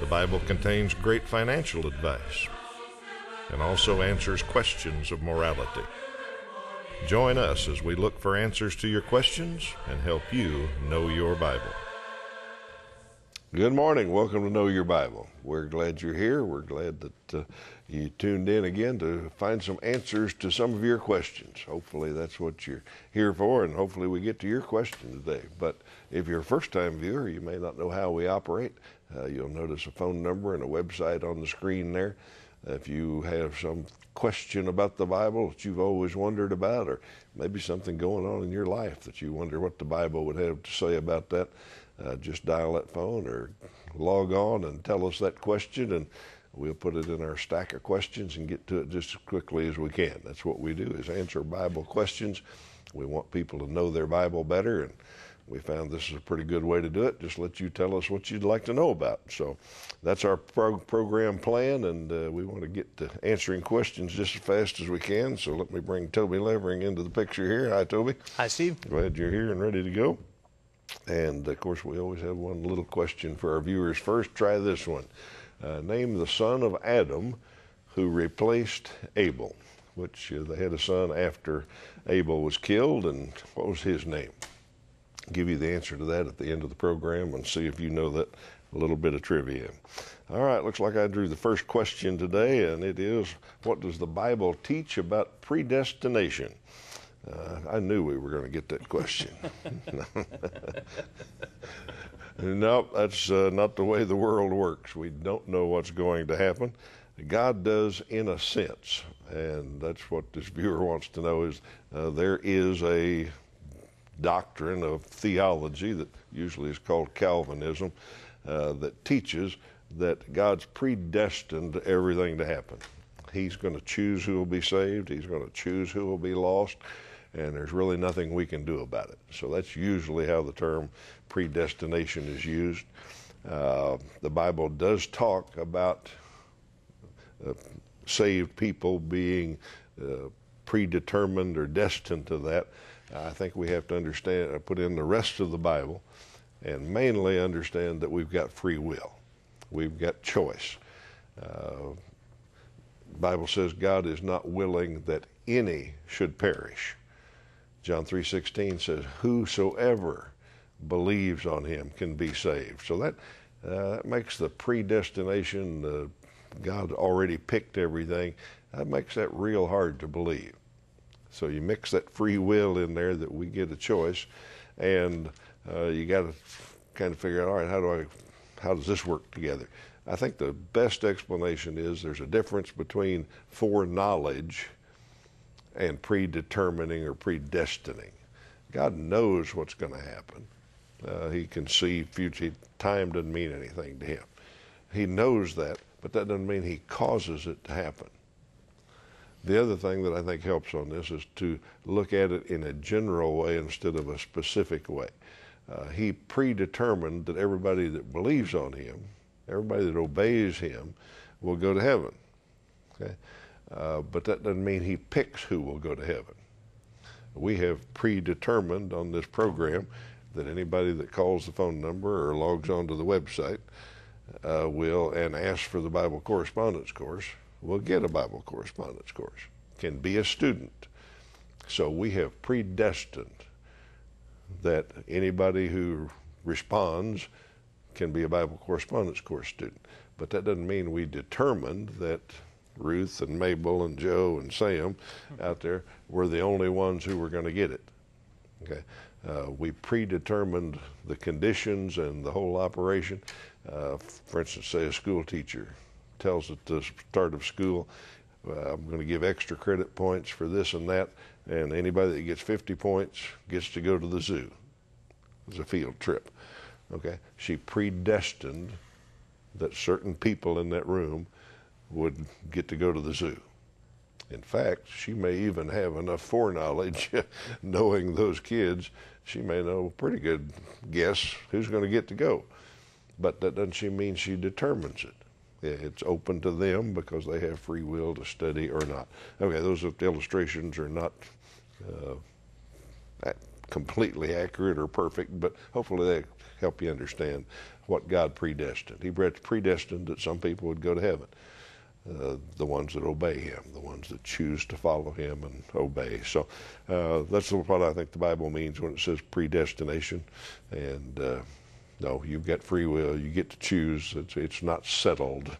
The Bible contains great financial advice and also answers questions of morality. Join us as we look for answers to your questions and help you know your Bible. Good morning. Welcome to Know Your Bible. We're glad you're here. We're glad that uh, you tuned in again to find some answers to some of your questions. Hopefully, that's what you're here for, and hopefully, we get to your question today. But if you're a first time viewer, you may not know how we operate. Uh, you'll notice a phone number and a website on the screen there. If you have some question about the Bible that you've always wondered about, or maybe something going on in your life that you wonder what the Bible would have to say about that, uh, just dial that phone or log on and tell us that question, and we'll put it in our stack of questions and get to it just as quickly as we can. That's what we do is answer Bible questions. We want people to know their Bible better, and we found this is a pretty good way to do it. Just let you tell us what you'd like to know about. So that's our pro- program plan, and uh, we want to get to answering questions just as fast as we can. So let me bring Toby Levering into the picture here. Hi, Toby. Hi, Steve. Glad you're here and ready to go. And of course, we always have one little question for our viewers. First, try this one. Uh, name the son of Adam who replaced Abel, which uh, they had a son after Abel was killed, and what was his name? Give you the answer to that at the end of the program and see if you know that a little bit of trivia. All right, looks like I drew the first question today, and it is What does the Bible teach about predestination? Uh, I knew we were going to get that question. nope, that's uh, not the way the world works. We don't know what's going to happen. God does in a sense, and that's what this viewer wants to know is uh, there is a doctrine of theology that usually is called Calvinism uh, that teaches that God's predestined everything to happen. He's going to choose who will be saved, He's going to choose who will be lost, and there's really nothing we can do about it. So that's usually how the term predestination is used. Uh, the Bible does talk about uh, saved people being uh, predetermined or destined to that. I think we have to understand, uh, put in the rest of the Bible, and mainly understand that we've got free will, we've got choice. Uh, Bible says God is not willing that any should perish. John 3:16 says, "Whosoever believes on Him can be saved." So that uh, that makes the predestination. Uh, God already picked everything. That makes that real hard to believe. So you mix that free will in there that we get a choice, and uh, you got to kind of figure out, all right, how do I, how does this work together? I think the best explanation is there's a difference between foreknowledge and predetermining or predestining. God knows what's going to happen. Uh, he can see future. Time doesn't mean anything to him. He knows that, but that doesn't mean he causes it to happen. The other thing that I think helps on this is to look at it in a general way instead of a specific way. Uh, he predetermined that everybody that believes on him, everybody that obeys him, will go to heaven. Okay? Uh, but that doesn't mean he picks who will go to heaven. We have predetermined on this program that anybody that calls the phone number or logs onto the website uh, will and asks for the Bible correspondence course will get a Bible correspondence course, can be a student. So we have predestined that anybody who responds can be a Bible correspondence course student. But that doesn't mean we determined that Ruth and Mabel and Joe and Sam out there were the only ones who were going to get it. Okay, uh, we predetermined the conditions and the whole operation. Uh, for instance, say a school teacher tells at the start of school, uh, I'm going to give extra credit points for this and that, and anybody that gets 50 points gets to go to the zoo. It's a field trip. Okay, she predestined that certain people in that room would get to go to the zoo. In fact, she may even have enough foreknowledge, knowing those kids, she may know a pretty good guess who's going to get to go. But that doesn't mean she determines it. It's open to them because they have free will to study or not. Okay, those illustrations are not uh, completely accurate or perfect, but hopefully they help you understand what God predestined. He predestined that some people would go to heaven. Uh, the ones that obey him, the ones that choose to follow him and obey. So uh, that's what I think the Bible means when it says predestination. And uh, no, you've got free will. You get to choose. It's, it's not settled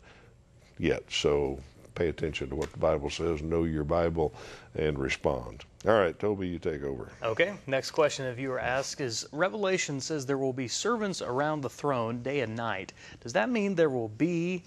yet. So pay attention to what the Bible says, know your Bible, and respond. All right, Toby, you take over. Okay. Next question a viewer asks is Revelation says there will be servants around the throne day and night. Does that mean there will be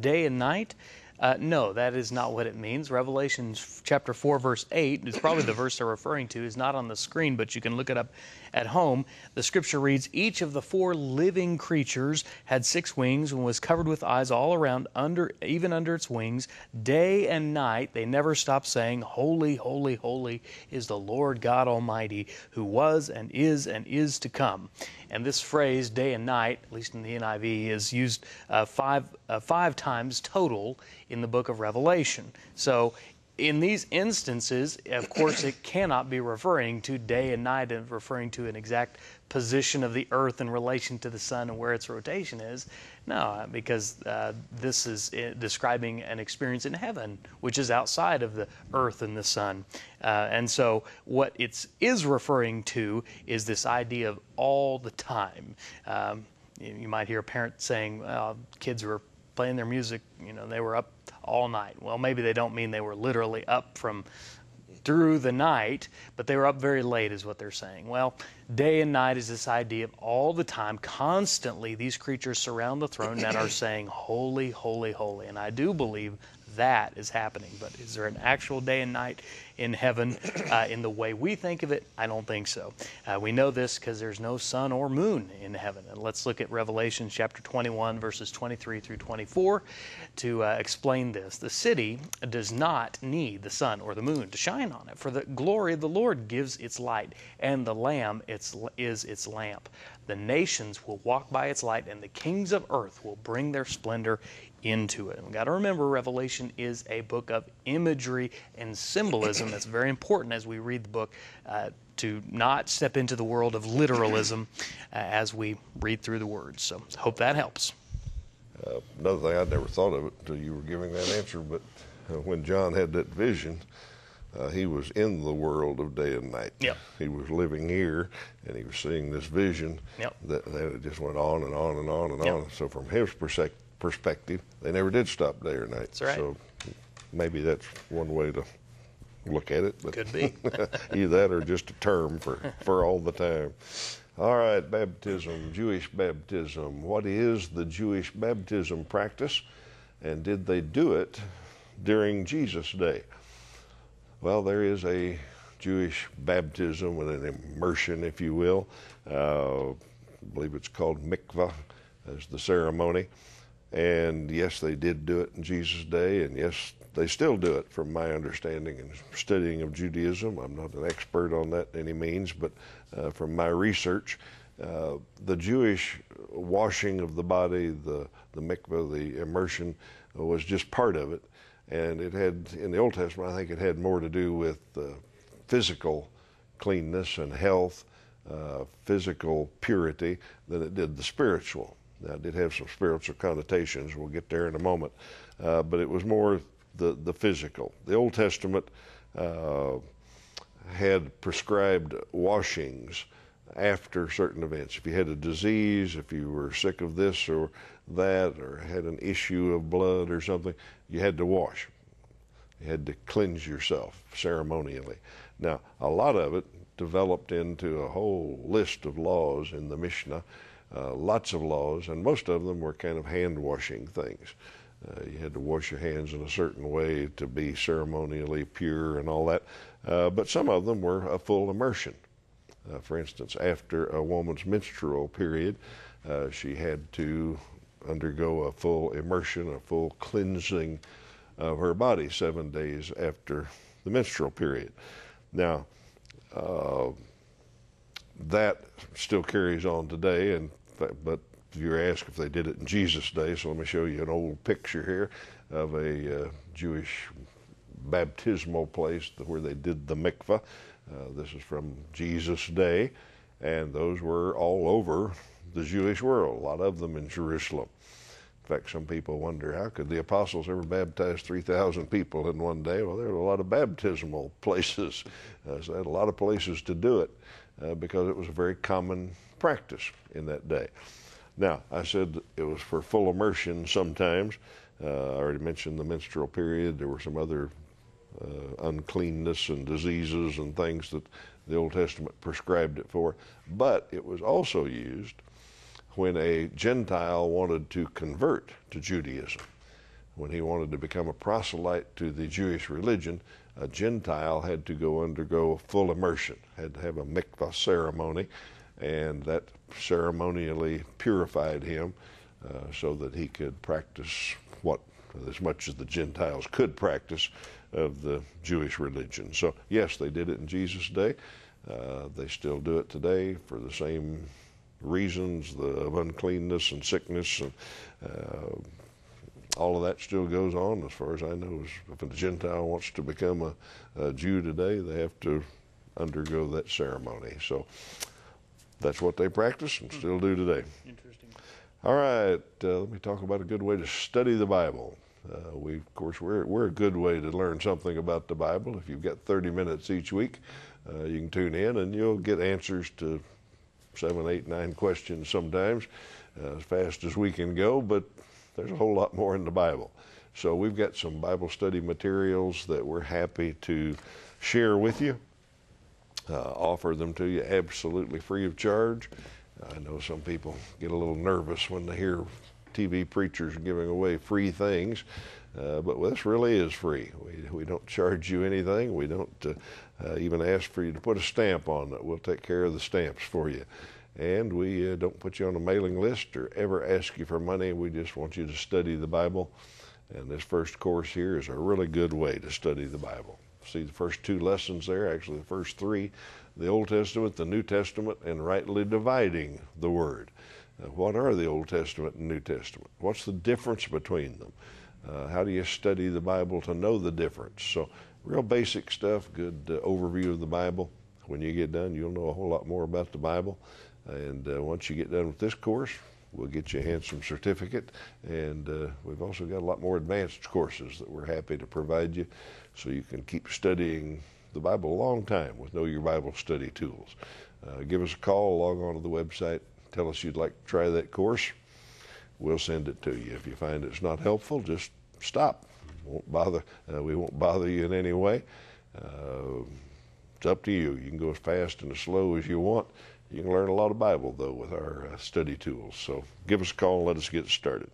day and night? Uh, no, that is not what it means. Revelation chapter 4, verse 8 is probably the verse they're referring to, is not on the screen, but you can look it up at home. The scripture reads Each of the four living creatures had six wings and was covered with eyes all around, under, even under its wings. Day and night, they never stopped saying, Holy, holy, holy is the Lord God Almighty, who was and is and is to come. And this phrase, day and night, at least in the NIV, is used uh, five, uh, five times total in the book of Revelation. So in these instances, of course, it cannot be referring to day and night and referring to an exact position of the Earth in relation to the Sun and where its rotation is. No, because uh, this is uh, describing an experience in heaven, which is outside of the Earth and the Sun. Uh, and so, what it is referring to is this idea of all the time. Um, you might hear a parent saying, kids were playing their music, you know, they were up all night. Well, maybe they don't mean they were literally up from through the night, but they were up very late, is what they're saying. Well, day and night is this idea of all the time, constantly, these creatures surround the throne and are saying, Holy, holy, holy. And I do believe that is happening. But is there an actual day and night in heaven uh, in the way we think of it? I don't think so. Uh, we know this because there's no sun or moon in heaven. And let's look at Revelation chapter 21, verses 23 through 24 to uh, explain this. The city does not need the sun or the moon to shine on it, for the glory of the Lord gives its light, and the Lamb its, is its lamp. The nations will walk by its light, and the kings of earth will bring their splendor into it. We've got to remember Revelation is a book of imagery and symbolism. That's very important as we read the book uh, to not step into the world of literalism uh, as we read through the words. So, hope that helps. Uh, another thing, I'd never thought of it until you were giving that answer, but uh, when John had that vision, uh, he was in the world of day and night. Yep. He was living here, and he was seeing this vision yep. that, that it just went on and on and on and yep. on. So, from his perspective, perspective, they never did stop day or night. That's right. So maybe that's one way to look at it. But Could be. either that or just a term for, for all the time. All right, baptism, Jewish baptism. What is the Jewish baptism practice? And did they do it during Jesus' day? Well, there is a Jewish baptism with an immersion, if you will. Uh, I believe it's called mikvah as the ceremony. And yes, they did do it in Jesus' day, and yes, they still do it from my understanding and studying of Judaism. I'm not an expert on that any means, but uh, from my research, uh, the Jewish washing of the body, the, the mikveh, the immersion, uh, was just part of it. And it had, in the Old Testament, I think it had more to do with physical cleanness and health, uh, physical purity, than it did the spiritual. It did have some spiritual connotations. We'll get there in a moment. Uh, but it was more the, the physical. The Old Testament uh, had prescribed washings after certain events. If you had a disease, if you were sick of this or that, or had an issue of blood or something, you had to wash. You had to cleanse yourself ceremonially. Now, a lot of it developed into a whole list of laws in the Mishnah uh, lots of laws, and most of them were kind of hand washing things. Uh, you had to wash your hands in a certain way to be ceremonially pure and all that. Uh, but some of them were a full immersion. Uh, for instance, after a woman's menstrual period, uh, she had to undergo a full immersion, a full cleansing of her body seven days after the menstrual period. Now, that still carries on today, and but you're asked if they did it in Jesus' day, so let me show you an old picture here of a uh, Jewish baptismal place where they did the mikvah. Uh, this is from Jesus' day, and those were all over the Jewish world, a lot of them in Jerusalem. In fact, some people wonder how could the apostles ever baptize 3,000 people in one day? Well, there were a lot of baptismal places, uh, so they had a lot of places to do it uh, because it was a very common practice in that day. Now, I said it was for full immersion sometimes. Uh, I already mentioned the menstrual period. There were some other uh, uncleanness and diseases and things that the Old Testament prescribed it for. But it was also used when a Gentile wanted to convert to Judaism. When he wanted to become a proselyte to the Jewish religion, a Gentile had to go undergo full immersion, had to have a mikvah ceremony, and that ceremonially purified him uh, so that he could practice what, as much as the Gentiles could practice, of the Jewish religion. So, yes, they did it in Jesus' day. Uh, they still do it today for the same reasons the, of uncleanness and sickness and uh, all of that still goes on as far as I know. If a Gentile wants to become a, a Jew today, they have to undergo that ceremony. So that's what they practice and still do today. Interesting. All right, uh, let me talk about a good way to study the Bible. Uh, we, of course, we're, we're a good way to learn something about the Bible. If you've got 30 minutes each week, uh, you can tune in and you'll get answers to seven, eight, nine questions sometimes, uh, as fast as we can go, but there's a whole lot more in the Bible. So we've got some Bible study materials that we're happy to share with you, uh, offer them to you absolutely free of charge. I know some people get a little nervous when they hear TV preachers giving away free things. Uh, but this really is free. We, we don't charge you anything. We don't uh, uh, even ask for you to put a stamp on it. We'll take care of the stamps for you. And we uh, don't put you on a mailing list or ever ask you for money. We just want you to study the Bible. And this first course here is a really good way to study the Bible. See the first two lessons there, actually, the first three the Old Testament, the New Testament, and rightly dividing the Word. Uh, what are the Old Testament and New Testament? What's the difference between them? Uh, how do you study the Bible to know the difference? So, real basic stuff, good uh, overview of the Bible. When you get done, you'll know a whole lot more about the Bible. And uh, once you get done with this course, we'll get you a handsome certificate. And uh, we've also got a lot more advanced courses that we're happy to provide you so you can keep studying the Bible a long time with Know Your Bible study tools. Uh, give us a call, log on to the website, tell us you'd like to try that course. We'll send it to you. If you find it's not helpful, just stop. Won't bother. Uh, we won't bother you in any way. Uh, it's up to you. You can go as fast and as slow as you want. You can learn a lot of Bible though with our uh, study tools. So give us a call and let us get started.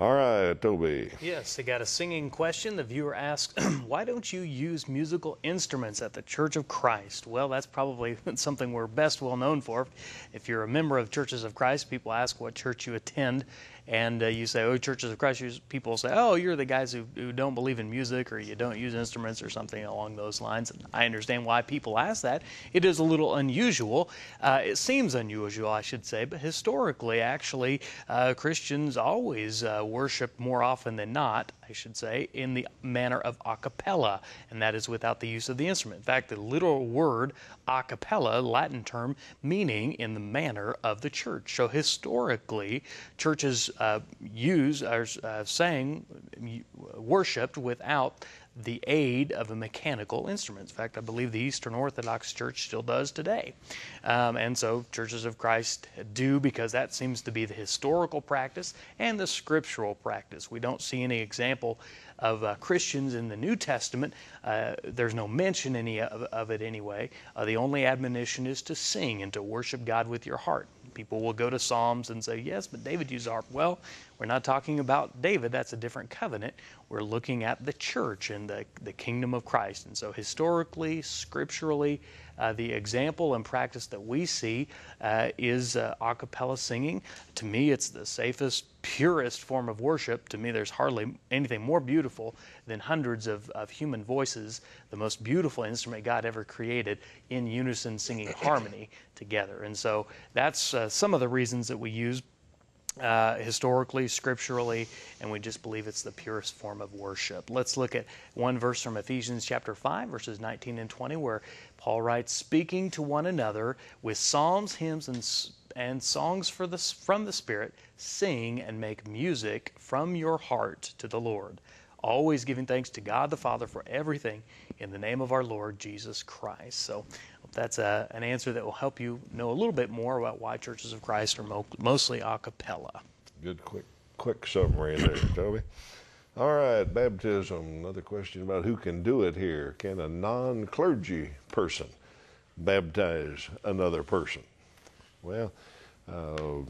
All right, Toby. Yes, I got a singing question. The viewer asks, Why don't you use musical instruments at the Church of Christ? Well, that's probably something we're best well known for. If you're a member of Churches of Christ, people ask what church you attend, and uh, you say, oh, churches of Christ, people say, oh, you're the guys who, who don't believe in music or you don't use instruments or something along those lines. And I understand why people ask that. It is a little unusual. Uh, it seems unusual, I should say, but historically, actually, uh, Christians always uh, worship more often than not, I should say, in the manner of a cappella, and that is without the use of the instrument. In fact, the literal word a cappella, Latin term, meaning in the manner of the church. So historically, churches uh, use or uh, sang, worshipped without the aid of a mechanical instrument. In fact, I believe the Eastern Orthodox Church still does today. Um, and so churches of Christ do because that seems to be the historical practice and the scriptural practice. We don't see any example of uh, Christians in the New Testament. Uh, there's no mention any of, of it anyway. Uh, the only admonition is to sing and to worship God with your heart. People will go to Psalms and say, yes, but David used harp. Well, we're not talking about David. That's a different covenant. we're looking at the church and the, the kingdom of Christ. And so, historically, scripturally, uh, the example and practice that we see uh, is uh, a cappella singing. To me, it's the safest, purest form of worship. To me, there's hardly anything more beautiful than hundreds of, of human voices, the most beautiful instrument God ever created, in unison singing harmony together. And so that's uh, some of the reasons that we use uh, historically, scripturally, and we just believe it's the purest form of worship. Let's look at one verse from Ephesians chapter 5, verses 19 and 20, where Paul writes, Speaking to one another with psalms, hymns, and, and songs for the, from the Spirit, sing and make music from your heart to the Lord, always giving thanks to God the Father for everything in the name of our Lord Jesus Christ. So that's a, an answer that will help you know a little bit more about why churches of Christ are mo- mostly a cappella. Good, quick, quick summary there, Toby. All right, baptism. Another question about who can do it here. Can a non clergy person baptize another person? Well, uh,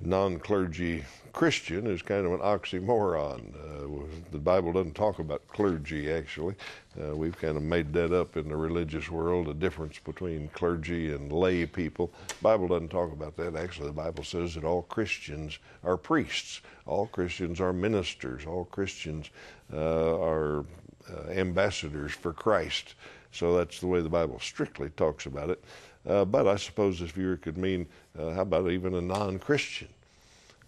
non clergy Christian is kind of an oxymoron. Uh, the Bible doesn't talk about clergy, actually. Uh, we've kind of made that up in the religious world, a difference between clergy and lay people. The Bible doesn't talk about that. Actually, the Bible says that all Christians are priests, all Christians are ministers, all Christians uh, are uh, ambassadors for Christ. So that's the way the Bible strictly talks about it. Uh, but I suppose this viewer could mean, uh, how about even a non Christian?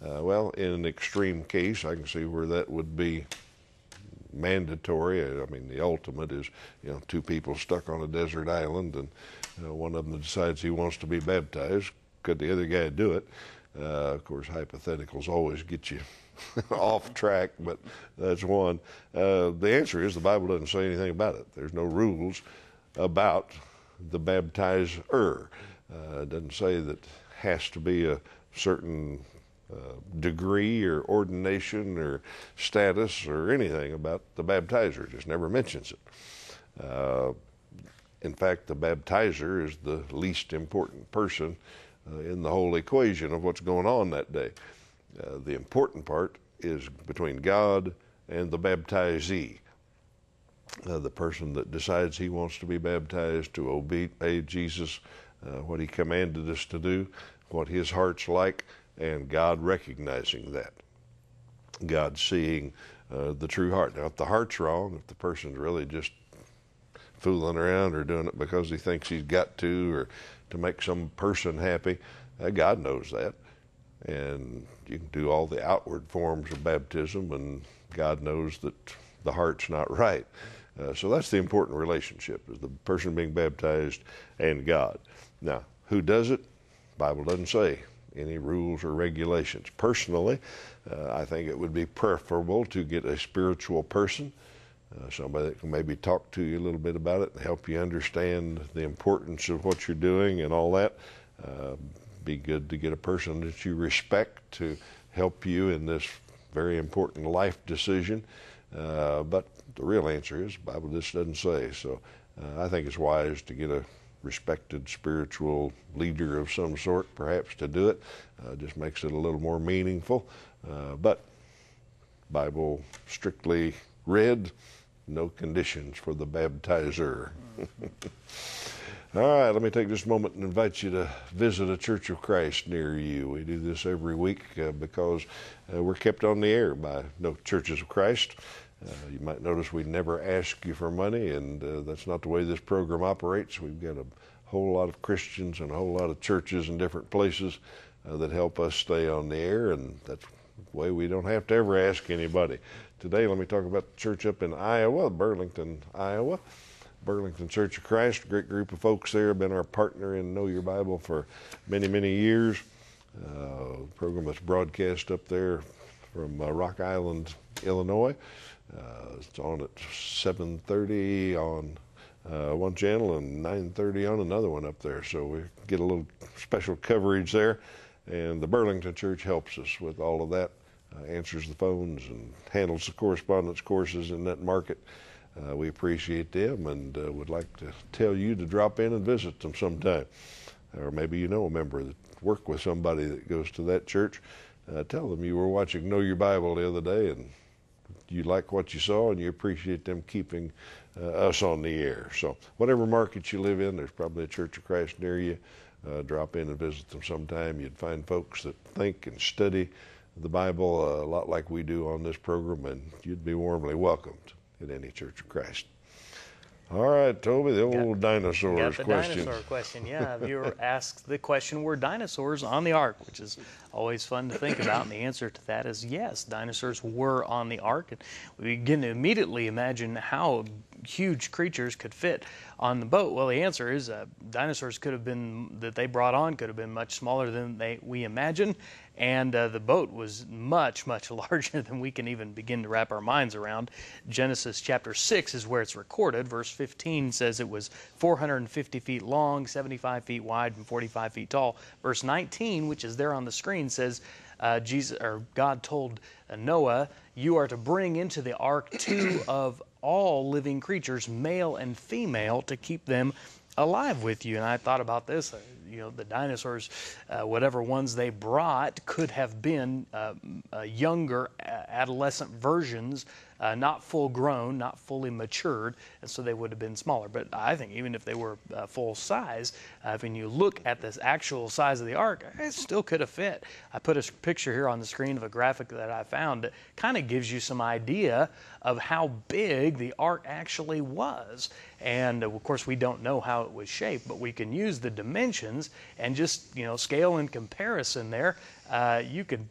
Uh, well, in an extreme case, I can see where that would be mandatory. I mean, the ultimate is, you know, two people stuck on a desert island, and you know, one of them decides he wants to be baptized. Could the other guy do it? Uh, of course, hypotheticals always get you off track, but that's one. Uh, the answer is the Bible doesn't say anything about it. There's no rules about the baptizer. Uh, it doesn't say that has to be a certain uh, degree or ordination or status or anything about the baptizer. It just never mentions it. Uh, in fact, the baptizer is the least important person uh, in the whole equation of what's going on that day. Uh, the important part is between God and the baptizee. Uh, the person that decides he wants to be baptized to obey Jesus, uh, what he commanded us to do, what his heart's like, and God recognizing that. God seeing uh, the true heart. Now, if the heart's wrong, if the person's really just fooling around or doing it because he thinks he's got to or to make some person happy, uh, God knows that. And you can do all the outward forms of baptism, and God knows that the heart's not right. Uh, so that's the important relationship: is the person being baptized and God. Now, who does it? Bible doesn't say any rules or regulations. Personally, uh, I think it would be preferable to get a spiritual person, uh, somebody that can maybe talk to you a little bit about it and help you understand the importance of what you're doing and all that. Uh, be good to get a person that you respect to help you in this very important life decision. Uh, but the real answer is, the Bible just doesn't say. So uh, I think it's wise to get a respected spiritual leader of some sort, perhaps, to do it. Uh, just makes it a little more meaningful. Uh, but Bible strictly read, no conditions for the baptizer. All right, let me take this moment and invite you to visit a Church of Christ near you. We do this every week uh, because uh, we're kept on the air by no Churches of Christ. Uh, you might notice we never ask you for money, and uh, that's not the way this program operates. We've got a whole lot of Christians and a whole lot of churches in different places uh, that help us stay on the air, and that's the way we don't have to ever ask anybody. Today, let me talk about the church up in Iowa, Burlington, Iowa. Burlington Church of Christ, great group of folks there, been our partner in Know Your Bible for many, many years. Uh, program that's broadcast up there from uh, Rock Island, Illinois. Uh, it's on at 7:30 on uh, one channel and 9:30 on another one up there. So we get a little special coverage there, and the Burlington Church helps us with all of that. Uh, answers the phones and handles the correspondence courses in that market. Uh, we appreciate them and uh, would like to tell you to drop in and visit them sometime. Or maybe you know a member that work with somebody that goes to that church. Uh, tell them you were watching Know Your Bible the other day and you like what you saw and you appreciate them keeping uh, us on the air. So, whatever market you live in, there's probably a Church of Christ near you. Uh, drop in and visit them sometime. You'd find folks that think and study the Bible a lot like we do on this program, and you'd be warmly welcomed at any Church of Christ. All right, Toby, the old dinosaurs Got the question. dinosaur question. Yeah, the viewer asks the question: Were dinosaurs on the ark? Which is always fun to think about. And the answer to that is yes. Dinosaurs were on the ark, and we begin to immediately imagine how huge creatures could fit on the boat. Well, the answer is uh, dinosaurs could have been that they brought on could have been much smaller than they we imagine, and uh, the boat was much much larger than we can even begin to wrap our minds around. Genesis chapter six is where it's recorded. Verse 15 says it was 450 feet long, 75 feet wide, and 45 feet tall. Verse 19, which is there on the screen, says. Uh, Jesus or God told Noah, "You are to bring into the ark two of all living creatures, male and female, to keep them alive with you." And I thought about this. Uh, you know, the dinosaurs, uh, whatever ones they brought, could have been uh, uh, younger, adolescent versions uh, not full grown, not fully matured, and so they would have been smaller. But I think even if they were uh, full size, uh, when you look at this actual size of the ark, it still could have fit. I put a picture here on the screen of a graphic that I found that kind of gives you some idea of how big the ark actually was. And uh, of course, we don't know how it was shaped, but we can use the dimensions and just you know scale in comparison there. Uh, you could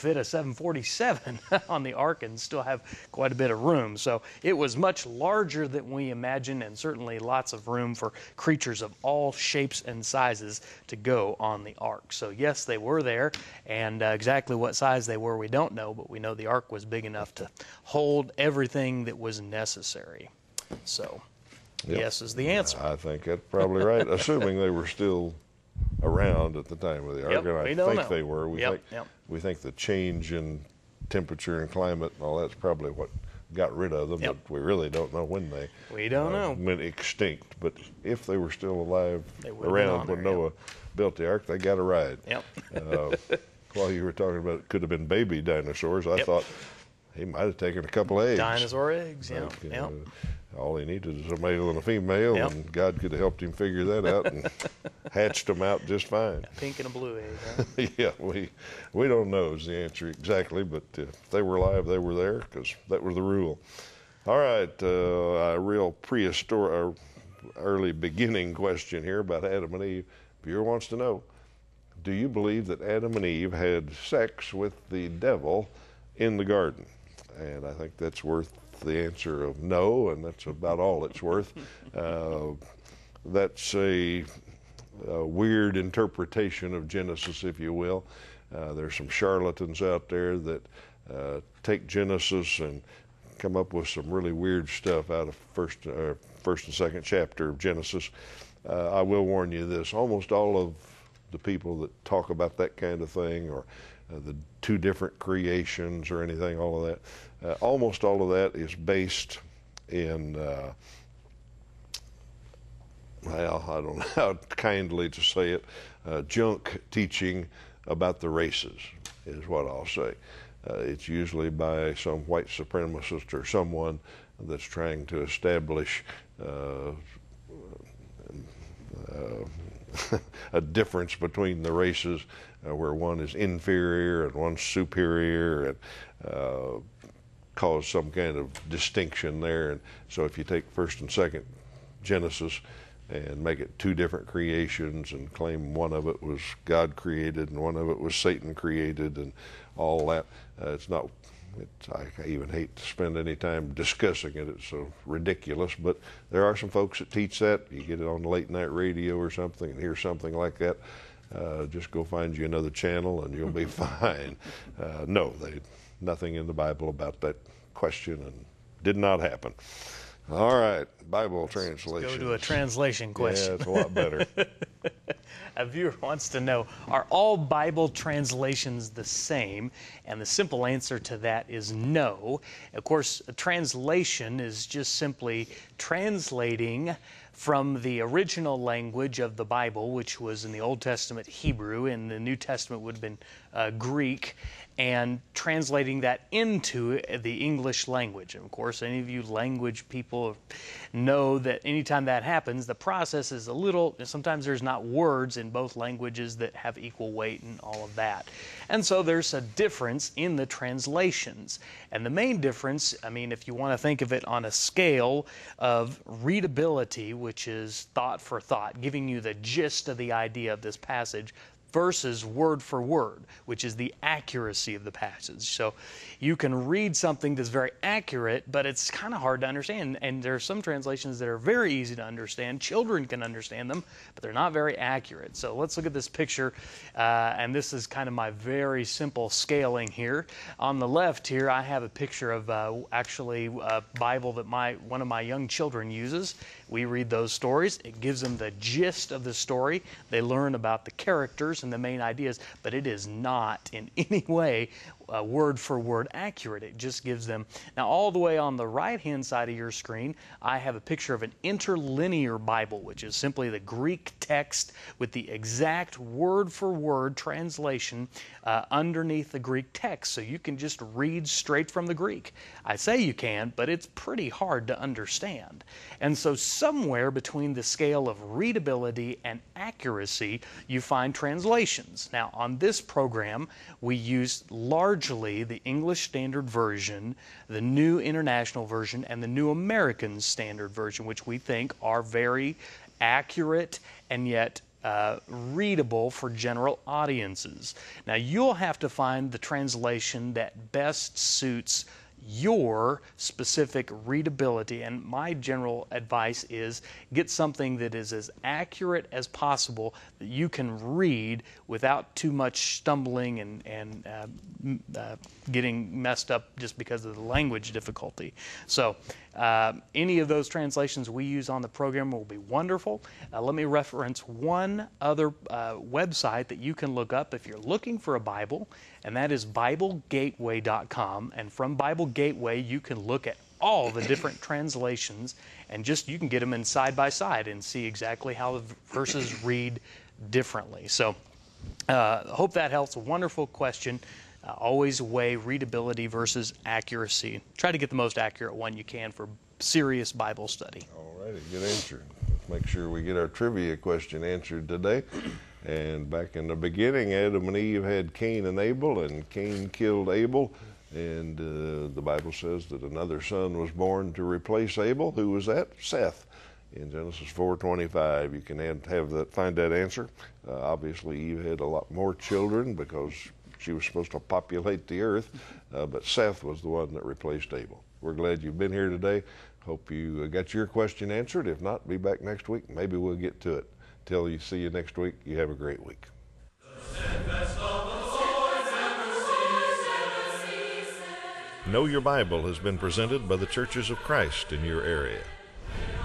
fit a 747 on the Ark and still have quite a bit of room. So it was much larger than we imagined, and certainly lots of room for creatures of all shapes and sizes to go on the Ark. So, yes, they were there, and uh, exactly what size they were, we don't know, but we know the Ark was big enough to hold everything that was necessary. So, yep. yes is the answer. I think that's probably right, assuming they were still around at the time of the ark, yep, and I think know. they were. We yep, think yep. We think the change in temperature and climate and all that's probably what got rid of them, Yep. but we really don't know when they We don't uh, know. went extinct. But if they were still alive They would have been around when there, Noah built the ark, they got a ride. Yep. Uh, while you were talking about it could have been baby dinosaurs, I Yep. thought he might have taken a couple eggs. Dinosaur eggs, yeah. Like, yep. uh, all he needed was a male and a female, Yep. and God could have helped him figure that out and hatched them out just fine. A Pink and a blue egg, huh? yeah, we we don't know is the answer exactly, but uh, if they were alive, they were there because that was the rule. All right, uh, a real prehistoric, early beginning question here about Adam and Eve. Viewer wants to know: Do you believe that Adam and Eve had sex with the devil in the garden? And I think that's worth the answer of no, and that's about all it's worth. Uh, that's a, a weird interpretation of Genesis, if you will. Uh, there's some charlatans out there that uh, take Genesis and come up with some really weird stuff out of first, uh, first and second chapter of Genesis. Uh, I will warn you this: almost all of the people that talk about that kind of thing, or the two different creations, or anything, all of that, uh, almost all of that is based in uh, well, I don't know how kindly to say it, uh, junk teaching about the races, is what I'll say. Uh, it's usually by some white supremacist or someone that's trying to establish uh, uh, a difference between the races uh, where one is inferior and one's superior and uh, cause some kind of distinction there. And so if you take first and second Genesis, and make it two different creations and claim one of it was God created and one of it was Satan created and all that. Uh, it's not. It's, I even hate to spend any time discussing it. It's so ridiculous. But there are some folks that teach that. You get it on late night radio or something and hear something like that. Uh, just go find you another channel and you'll be fine. Uh, no, they nothing in the Bible about that question and did not happen. All right, Bible translation. Go to a translation question. Yeah, it's a lot better. a viewer wants to know Are all Bible translations the same? And the simple answer to that is no. Of course, a translation is just simply translating from the original language of the Bible, which was in the Old Testament Hebrew, and the New Testament would have been uh, Greek, and translating that into the English language. And of course, any of you language people know that anytime that happens, the process is a little, sometimes there's not words in both languages that have equal weight and all of that. And so there's a difference in the translations. And the main difference, I mean, if you want to think of it on a scale of readability, which is thought for thought, giving you the gist of the idea of this passage, versus word for word, which is the accuracy of the passage. So you can read something that's very accurate, but it's kind of hard to understand. And there are some translations that are very easy to understand. Children can understand them, but they're not very accurate. So let's look at this picture. Uh, and this is kind of my very simple scaling here. On the left here, I have a picture of uh, actually a Bible that my one of my young children uses. We read those stories. It gives them the gist of the story. They learn about the characters and the main ideas, but it is not in any way uh, word for word accurate. It just gives them. Now, all the way on the right hand side of your screen, I have a picture of an interlinear Bible, which is simply the Greek text with the exact word for word translation uh, underneath the Greek text. So you can just read straight from the Greek. I say you can, but it's pretty hard to understand. And so, somewhere between the scale of readability and accuracy, you find translations. Now, on this program, we use large largely the English Standard Version, the New International Version, and the New American Standard Version, which we think are very accurate and yet uh, readable for general audiences. Now, you'll have to find the translation that best suits your specific readability. And my general advice is get something that is as accurate as possible that you can read without too much stumbling and, and uh, uh, getting messed up just because of the language difficulty. So, uh, any of those translations we use on the program will be wonderful. Uh, let me reference one other uh, website that you can look up if you're looking for a Bible, and that is BibleGateway.com. And from Bible Gateway, you can look at all the different translations and just you can get them in side by side and see exactly how the verses read differently. So, uh, hope that helps. Wonderful question. Uh, always weigh readability versus accuracy. Try to get the most accurate one you can for serious Bible study. All righty, good answer. Let's make sure we get our trivia question answered today. And back in the beginning, Adam and Eve had Cain and Abel, and Cain killed Abel. And uh, the Bible says that another son was born to replace Abel. Who was that? Seth. In Genesis 4:25, you can have that, find that answer. Uh, obviously, Eve had a lot more children because she was supposed to populate the earth, uh, but Seth was the one that replaced Abel. We're glad you've been here today. Hope you uh, got your question answered. If not, be back next week. Maybe we'll get to it. Till you see you next week, you have a great week. Know Your Bible has been presented by the Churches of Christ in your area.